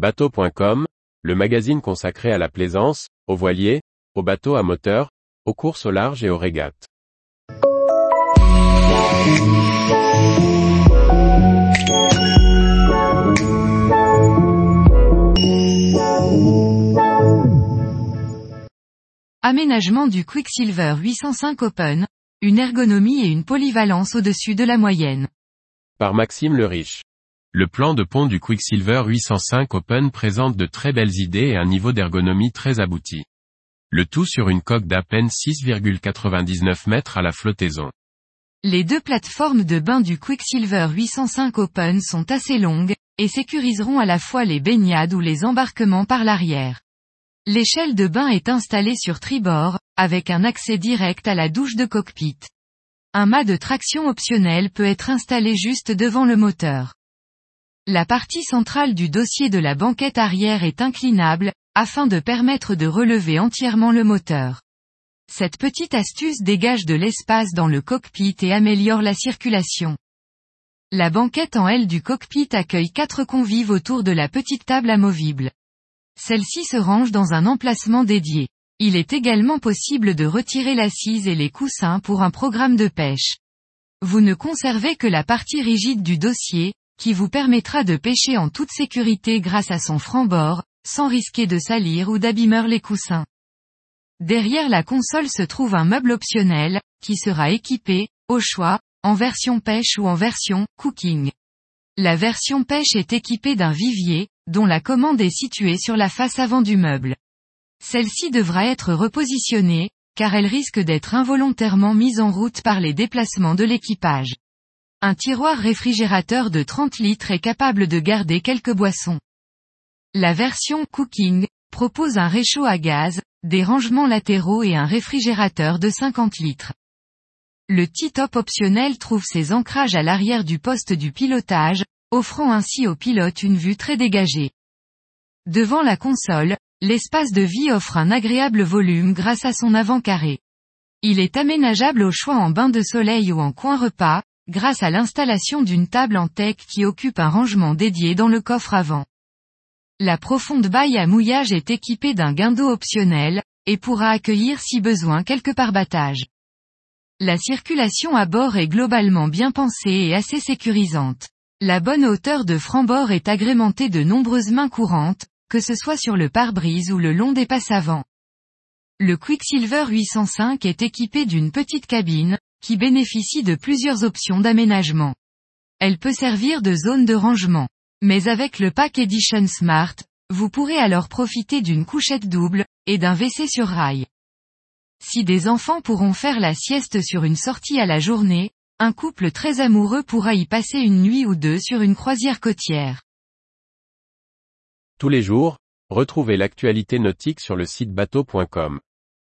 Bateau.com, le magazine consacré à la plaisance, aux voiliers, aux bateaux à moteur, aux courses au large et aux régates. Aménagement du Quicksilver 805 Open, une ergonomie et une polyvalence au-dessus de la moyenne. Par Maxime le Riche. Le plan de pont du Quicksilver 805 Open présente de très belles idées et un niveau d'ergonomie très abouti. Le tout sur une coque d'à peine 6,99 mètres à la flottaison. Les deux plateformes de bain du Quicksilver 805 Open sont assez longues, et sécuriseront à la fois les baignades ou les embarquements par l'arrière. L'échelle de bain est installée sur tribord, avec un accès direct à la douche de cockpit. Un mât de traction optionnel peut être installé juste devant le moteur. La partie centrale du dossier de la banquette arrière est inclinable, afin de permettre de relever entièrement le moteur. Cette petite astuce dégage de l'espace dans le cockpit et améliore la circulation. La banquette en L du cockpit accueille quatre convives autour de la petite table amovible. Celle-ci se range dans un emplacement dédié. Il est également possible de retirer l'assise et les coussins pour un programme de pêche. Vous ne conservez que la partie rigide du dossier, qui vous permettra de pêcher en toute sécurité grâce à son franc-bord, sans risquer de salir ou d'abîmer les coussins. Derrière la console se trouve un meuble optionnel, qui sera équipé, au choix, en version pêche ou en version cooking. La version pêche est équipée d'un vivier, dont la commande est située sur la face avant du meuble. Celle-ci devra être repositionnée, car elle risque d'être involontairement mise en route par les déplacements de l'équipage. Un tiroir réfrigérateur de 30 litres est capable de garder quelques boissons. La version Cooking propose un réchaud à gaz, des rangements latéraux et un réfrigérateur de 50 litres. Le T-top optionnel trouve ses ancrages à l'arrière du poste du pilotage, offrant ainsi au pilote une vue très dégagée. Devant la console, l'espace de vie offre un agréable volume grâce à son avant carré. Il est aménageable au choix en bain de soleil ou en coin repas, grâce à l'installation d'une table en tech qui occupe un rangement dédié dans le coffre avant. La profonde baille à mouillage est équipée d'un guindeau optionnel, et pourra accueillir si besoin quelques parbattages. La circulation à bord est globalement bien pensée et assez sécurisante. La bonne hauteur de franc-bord est agrémentée de nombreuses mains courantes, que ce soit sur le pare-brise ou le long des passes avant. Le Quicksilver 805 est équipé d'une petite cabine, qui bénéficie de plusieurs options d'aménagement. Elle peut servir de zone de rangement. Mais avec le Pack Edition Smart, vous pourrez alors profiter d'une couchette double, et d'un WC sur rail. Si des enfants pourront faire la sieste sur une sortie à la journée, un couple très amoureux pourra y passer une nuit ou deux sur une croisière côtière. Tous les jours, retrouvez l'actualité nautique sur le site bateau.com.